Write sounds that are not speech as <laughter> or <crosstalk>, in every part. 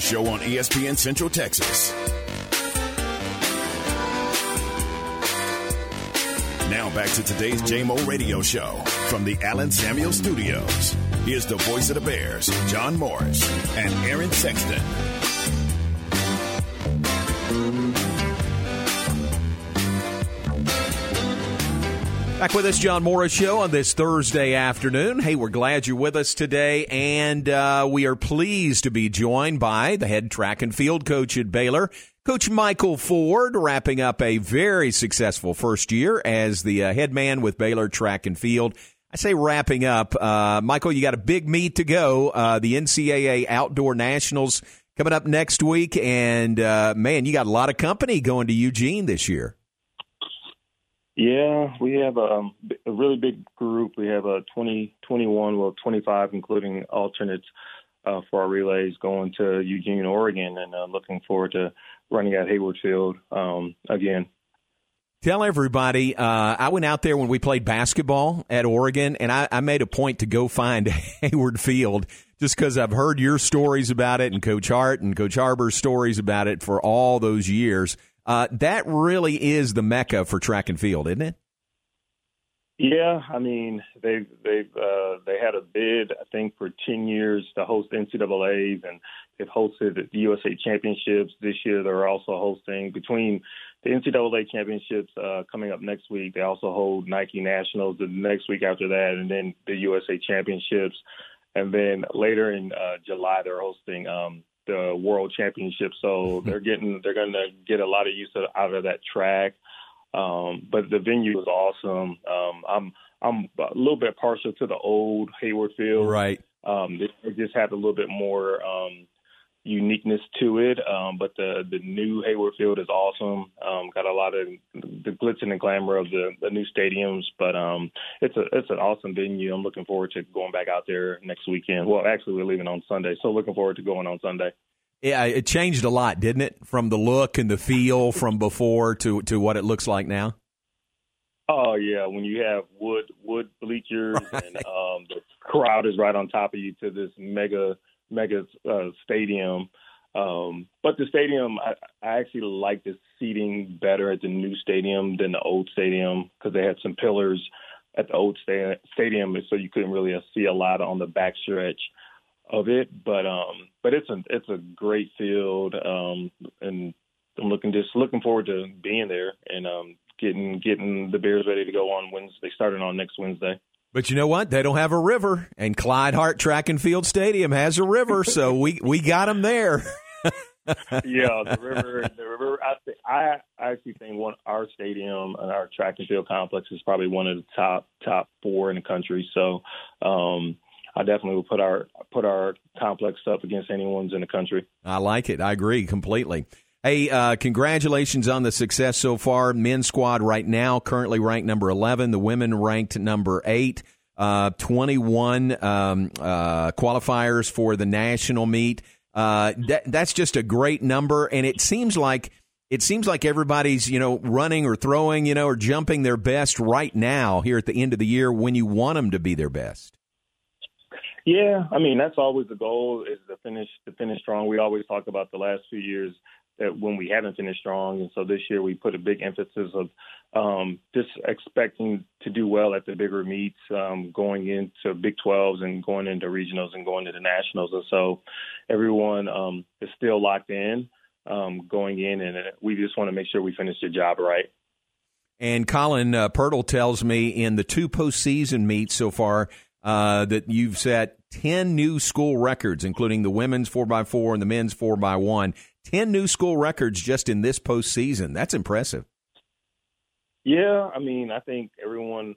Show on ESPN Central Texas. Now back to today's JMO radio show from the Allen Samuel Studios. Here's the voice of the Bears, John Morris and Aaron Sexton. Back with us, John Morris Show on this Thursday afternoon. Hey, we're glad you're with us today, and uh, we are pleased to be joined by the head track and field coach at Baylor, Coach Michael Ford, wrapping up a very successful first year as the uh, head man with Baylor Track and Field. I say wrapping up. Uh, Michael, you got a big meet to go. Uh, the NCAA Outdoor Nationals coming up next week, and uh, man, you got a lot of company going to Eugene this year. Yeah, we have a, a really big group. We have a 20, 21, well, 25, including alternates uh, for our relays going to Eugene, Oregon, and uh, looking forward to running at Hayward Field um, again. Tell everybody, uh, I went out there when we played basketball at Oregon, and I, I made a point to go find <laughs> Hayward Field just because I've heard your stories about it and Coach Hart and Coach Harbour's stories about it for all those years. Uh, that really is the mecca for track and field, isn't it? Yeah, I mean they've they've uh, they had a bid I think for ten years to host NCAA's and they've hosted the USA Championships this year. They're also hosting between the NCAA Championships uh, coming up next week. They also hold Nike Nationals the next week after that, and then the USA Championships, and then later in uh, July they're hosting um, the World Championship. So mm-hmm. they're getting they're going to get a lot of use out of that track. Um, but the venue is awesome. Um, I'm I'm a little bit partial to the old Hayward Field. Right. Um, it just had a little bit more um, uniqueness to it. Um, but the the new Hayward Field is awesome. Um, got a lot of the glitz and the glamour of the, the new stadiums. But um, it's a it's an awesome venue. I'm looking forward to going back out there next weekend. Well, actually, we're leaving on Sunday, so looking forward to going on Sunday. Yeah, it changed a lot, didn't it? From the look and the feel from before to to what it looks like now. Oh yeah, when you have wood wood bleachers <laughs> right. and um, the crowd is right on top of you to this mega mega uh, stadium. Um, but the stadium, I, I actually like the seating better at the new stadium than the old stadium because they had some pillars at the old sta- stadium, so you couldn't really see a lot on the back stretch of it. But um, but it's a it's a great field, um, and I'm looking just looking forward to being there and um, getting getting the Bears ready to go on Wednesday, starting on next Wednesday. But you know what? They don't have a river, and Clyde Hart Track and Field Stadium has a river, so we we got them there. <laughs> yeah, the river, the river. I think I actually think one our stadium and our track and field complex is probably one of the top top four in the country. So, um, I definitely will put our put our complex up against anyone's in the country. I like it. I agree completely. Hey, uh, congratulations on the success so far. Men's squad right now currently ranked number 11. The women ranked number 8. Uh, 21 um, uh, qualifiers for the national meet. Uh, that, that's just a great number, and it seems like it seems like everybody's you know running or throwing you know or jumping their best right now here at the end of the year when you want them to be their best. Yeah, I mean that's always the goal is to finish to finish strong. We always talk about the last few years that when we haven't finished strong. And so this year we put a big emphasis of um, just expecting to do well at the bigger meets, um, going into Big 12s and going into regionals and going into nationals. And so everyone um, is still locked in um, going in, and we just want to make sure we finish the job right. And Colin uh, tells me in the two postseason meets so far uh, that you've set 10 new school records, including the women's 4x4 and the men's 4x1. 10 new school records just in this postseason. That's impressive. Yeah, I mean, I think everyone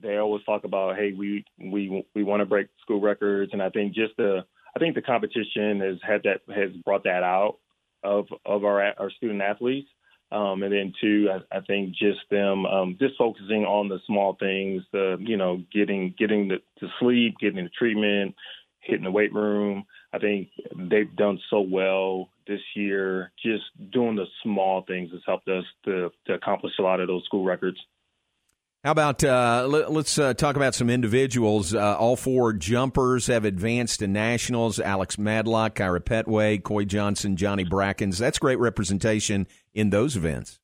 they always talk about, hey, we we we want to break school records, and I think just the I think the competition has had that has brought that out of of our our student athletes. Um, and then two, I, I think just them um, just focusing on the small things, the you know getting getting the, to sleep, getting the treatment, hitting the weight room. I think they've done so well this year. Just doing the small things has helped us to, to accomplish a lot of those school records. How about uh, let, us uh, talk about some individuals? Uh, all four jumpers have advanced to nationals. Alex Madlock, Kyra Petway, Coy Johnson, Johnny Brackens. That's great representation in those events.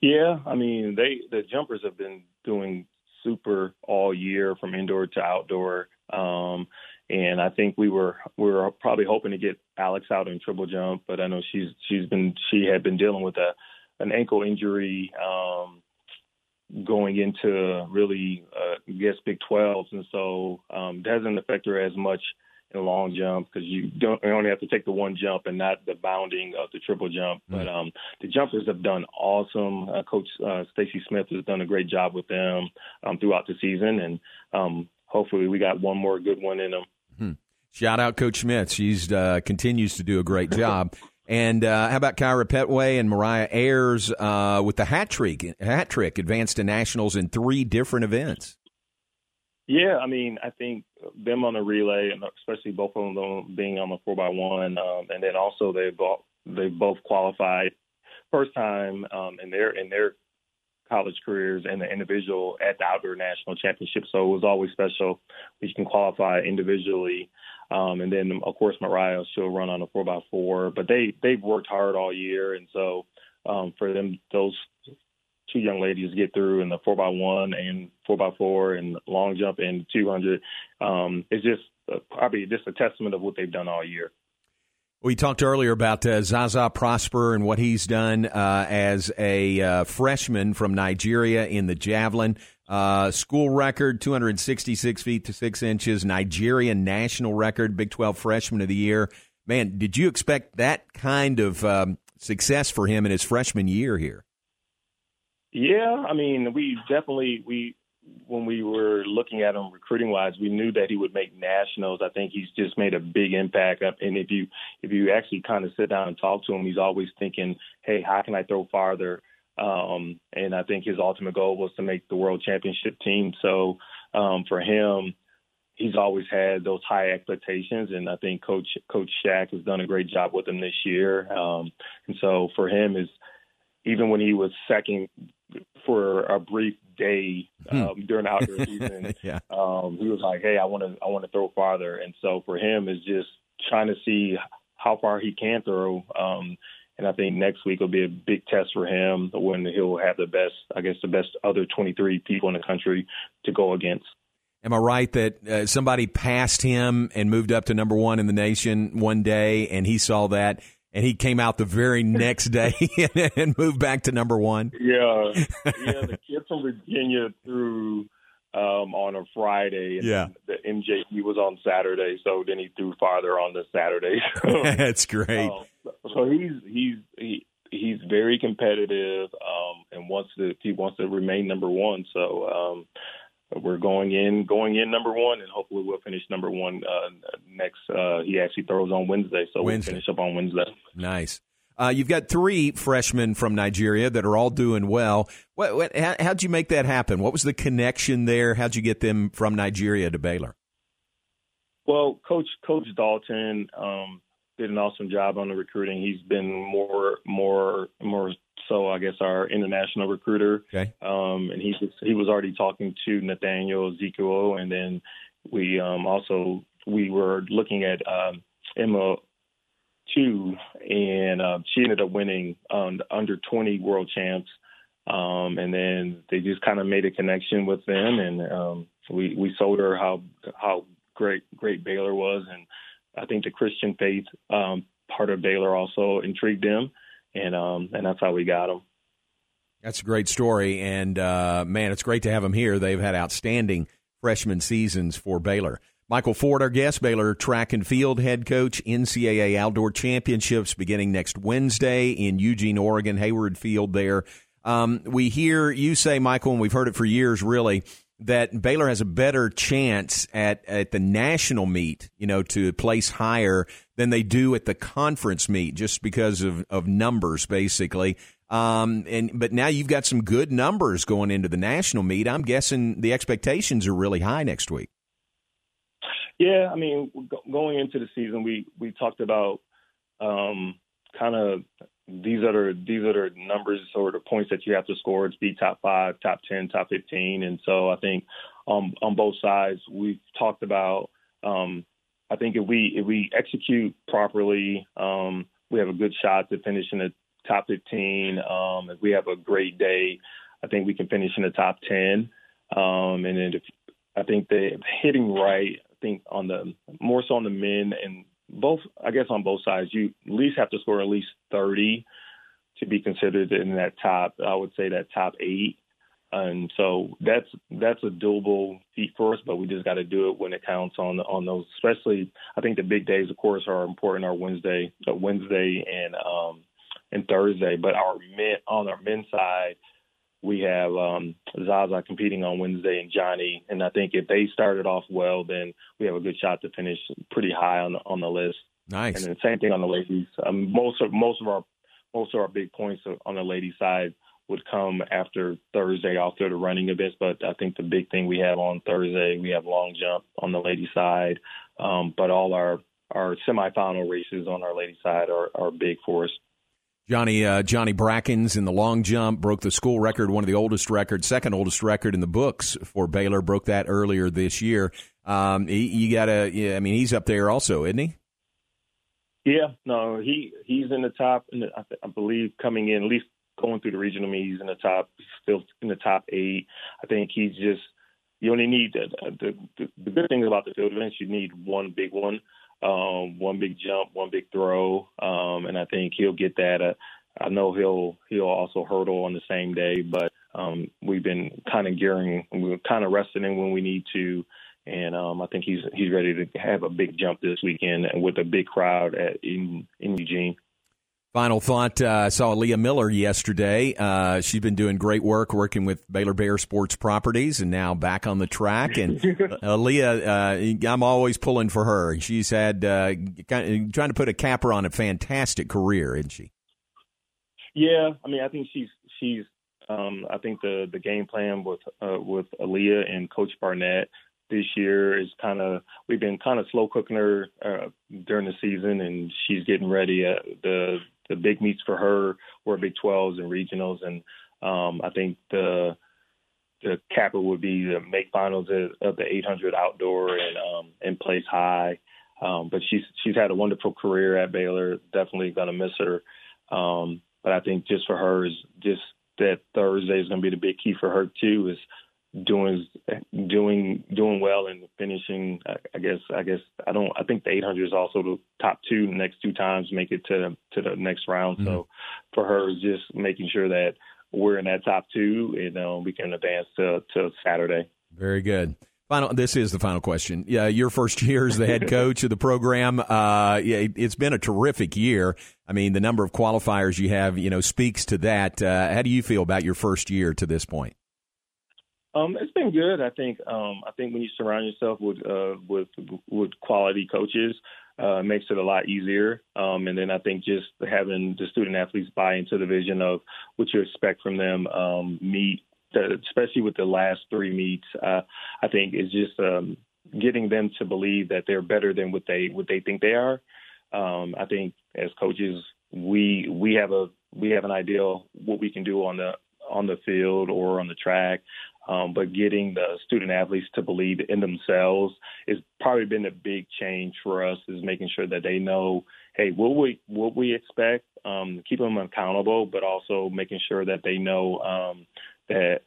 Yeah, I mean they the jumpers have been doing super all year from indoor to outdoor. Um, and I think we were we were probably hoping to get Alex out in triple jump, but I know she's she's been she had been dealing with a an ankle injury um, going into really uh, I guess Big 12s, and so um, doesn't affect her as much in long jump because you don't you only have to take the one jump and not the bounding of the triple jump. Mm-hmm. But um, the jumpers have done awesome. Uh, Coach uh, Stacy Smith has done a great job with them um, throughout the season, and um, hopefully we got one more good one in them. Hmm. Shout out Coach Smith. She's uh, continues to do a great job. <laughs> And uh, how about Kyra Petway and Mariah Ayers uh, with the hat trick? Hat trick advanced to nationals in three different events. Yeah, I mean, I think them on the relay, and especially both of them being on the four by one, um, and then also they both they both qualified first time um, in their in their college careers and the individual at the outdoor national championship. So it was always special. We can qualify individually. Um, and then of course Mariah she'll run on a four by four. But they they've worked hard all year and so um, for them those two young ladies get through in the four by one and four by four and long jump and two hundred um, it's just uh, probably just a testament of what they've done all year. We talked earlier about uh, Zaza Prosper and what he's done uh, as a uh, freshman from Nigeria in the javelin. Uh, school record, 266 feet to six inches. Nigerian national record, Big 12 freshman of the year. Man, did you expect that kind of um, success for him in his freshman year here? Yeah, I mean, we definitely we when we were looking at him recruiting wise, we knew that he would make nationals. I think he's just made a big impact. And if you if you actually kind of sit down and talk to him, he's always thinking, "Hey, how can I throw farther?" Um, and I think his ultimate goal was to make the world championship team. So um, for him, he's always had those high expectations, and I think Coach Coach Shaq has done a great job with him this year. Um, and so for him, is even when he was second for a brief day hmm. um, during outdoor <laughs> season. yeah. um, he was like, "Hey, I want to, I want to throw farther," and so for him, is just trying to see how far he can throw. Um, and I think next week will be a big test for him when he'll have the best, I guess, the best other 23 people in the country to go against. Am I right that uh, somebody passed him and moved up to number one in the nation one day, and he saw that and he came out the very next day <laughs> and moved back to number one. Yeah, <laughs> yeah. The kid from Virginia threw um, on a Friday. And yeah, the MJ he was on Saturday, so then he threw farther on the Saturday. <laughs> That's great. Um, so he's he's he, he's very competitive um, and wants to he wants to remain number one. So um, we're going in going in number one, and hopefully we'll finish number one uh, next. Uh, he actually throws on Wednesday, so Wednesday. we'll finish up on Wednesday. Nice. Uh, you've got three freshmen from Nigeria that are all doing well. What, what, how, how'd you make that happen? What was the connection there? How'd you get them from Nigeria to Baylor? Well, Coach Coach Dalton um, did an awesome job on the recruiting. He's been more more more so I guess our international recruiter. Okay. Um, and he was, he was already talking to Nathaniel Ezekiel, and then we um, also we were looking at um, Emma too, and uh, she ended up winning um, under 20 world champs. Um, and then they just kind of made a connection with them, and um, we we sold her how how great great Baylor was, and I think the Christian faith um, part of Baylor also intrigued them and um, and that's how we got them. That's a great story, and uh, man, it's great to have them here. They've had outstanding freshman seasons for Baylor. Michael Ford, our guest, Baylor track and field head coach, NCAA Outdoor Championships beginning next Wednesday in Eugene, Oregon, Hayward Field there. Um, we hear you say, Michael, and we've heard it for years, really, that Baylor has a better chance at, at the national meet, you know, to place higher than they do at the conference meet, just because of, of numbers, basically. Um, and but now you've got some good numbers going into the national meet. I'm guessing the expectations are really high next week. Yeah, I mean, going into the season, we we talked about um, kind of these are the, these are numbers or the points that you have to score to be top five, top ten, top fifteen. And so I think um, on both sides we've talked about. Um, I think if we if we execute properly, um, we have a good shot to finish in the top 15. Um, if we have a great day, I think we can finish in the top 10. Um, and then if, I think the hitting right, I think on the more so on the men and both, I guess on both sides, you at least have to score at least 30 to be considered in that top. I would say that top eight. And so that's that's a doable feat for us, but we just got to do it when it counts on on those. Especially, I think the big days, of course, are important. Our Wednesday, uh, Wednesday and um, and Thursday. But our men on our men's side, we have um, Zaza competing on Wednesday and Johnny. And I think if they started off well, then we have a good shot to finish pretty high on the, on the list. Nice. And then same thing on the ladies. Um, most of most of our most of our big points on the ladies side would come after Thursday after the running events. But I think the big thing we have on Thursday, we have long jump on the ladies side. Um, but all our our semifinal races on our ladies side are, are big for us. Johnny uh, Johnny Brackens in the long jump broke the school record, one of the oldest records, second oldest record in the books for Baylor. Broke that earlier this year. Um, he, you gotta, yeah, I mean, he's up there also, isn't he? Yeah, no, he he's in the top, I, I believe coming in at least going through the regional meet, he's in the top, still in the top eight. I think he's just you only need the the, the, the good thing about the field events. You need one big one um, one big jump, one big throw, um, and I think he'll get that. Uh, I know he'll he'll also hurdle on the same day, but um, we've been kind of gearing, we're kind of resting in when we need to, and um, I think he's he's ready to have a big jump this weekend with a big crowd at in in Eugene. Final thought. Uh, I saw Aaliyah Miller yesterday. Uh, she's been doing great work working with Baylor Bear Sports Properties and now back on the track. And <laughs> uh, Leah, uh, I'm always pulling for her. She's had uh, kind of trying to put a capper on a fantastic career, isn't she? Yeah, I mean, I think she's she's. Um, I think the the game plan with uh, with Aaliyah and Coach Barnett this year is kind of we've been kind of slow cooking her uh, during the season, and she's getting ready. Uh, the the big meets for her were Big 12s and regionals, and um, I think the the capper would be to make finals of the 800 outdoor and um, and place high. Um, but she's she's had a wonderful career at Baylor. Definitely gonna miss her. Um, but I think just for her is just that Thursday is gonna be the big key for her too. Is doing doing doing well and finishing. I guess I guess I don't. I think the 800 is also the top two. The next two times make it to to the next round. Mm-hmm. So for her, just making sure that we're in that top two, and um, we can advance to to Saturday. Very good. Final. This is the final question. Yeah, your first year as the head <laughs> coach of the program. Uh, yeah, it's been a terrific year. I mean, the number of qualifiers you have, you know, speaks to that. Uh, how do you feel about your first year to this point? Um, it's been good. I think um, I think when you surround yourself with uh, with with quality coaches, uh, makes it a lot easier. Um, and then I think just having the student athletes buy into the vision of what you expect from them, um, meet especially with the last three meets, uh, I think is just um, getting them to believe that they're better than what they what they think they are. Um, I think as coaches, we we have a we have an idea what we can do on the on the field or on the track. Um, but getting the student athletes to believe in themselves has probably been a big change for us. Is making sure that they know, hey, what we what we expect, um, keep them accountable, but also making sure that they know um, that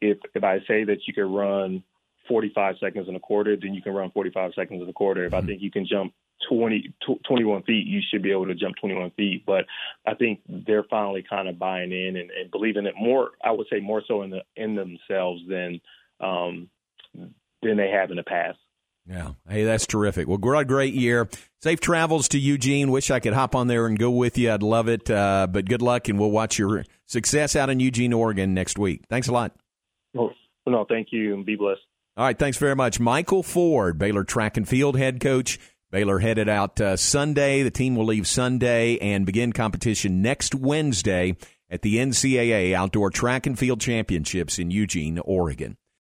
if if I say that you can run 45 seconds in a quarter, then you can run 45 seconds in a quarter. If I mm-hmm. think you can jump 20, 21 feet, you should be able to jump 21 feet. But I think they're finally kind of buying in and, and believing it more. I would say more so in the in themselves than um, than they have in the past. Yeah. Hey, that's terrific. Well, what a great year. Safe travels to Eugene. Wish I could hop on there and go with you. I'd love it. Uh, but good luck, and we'll watch your success out in Eugene, Oregon next week. Thanks a lot. Well, no, thank you, and be blessed. All right. Thanks very much. Michael Ford, Baylor track and field head coach. Baylor headed out uh, Sunday. The team will leave Sunday and begin competition next Wednesday at the NCAA Outdoor Track and Field Championships in Eugene, Oregon.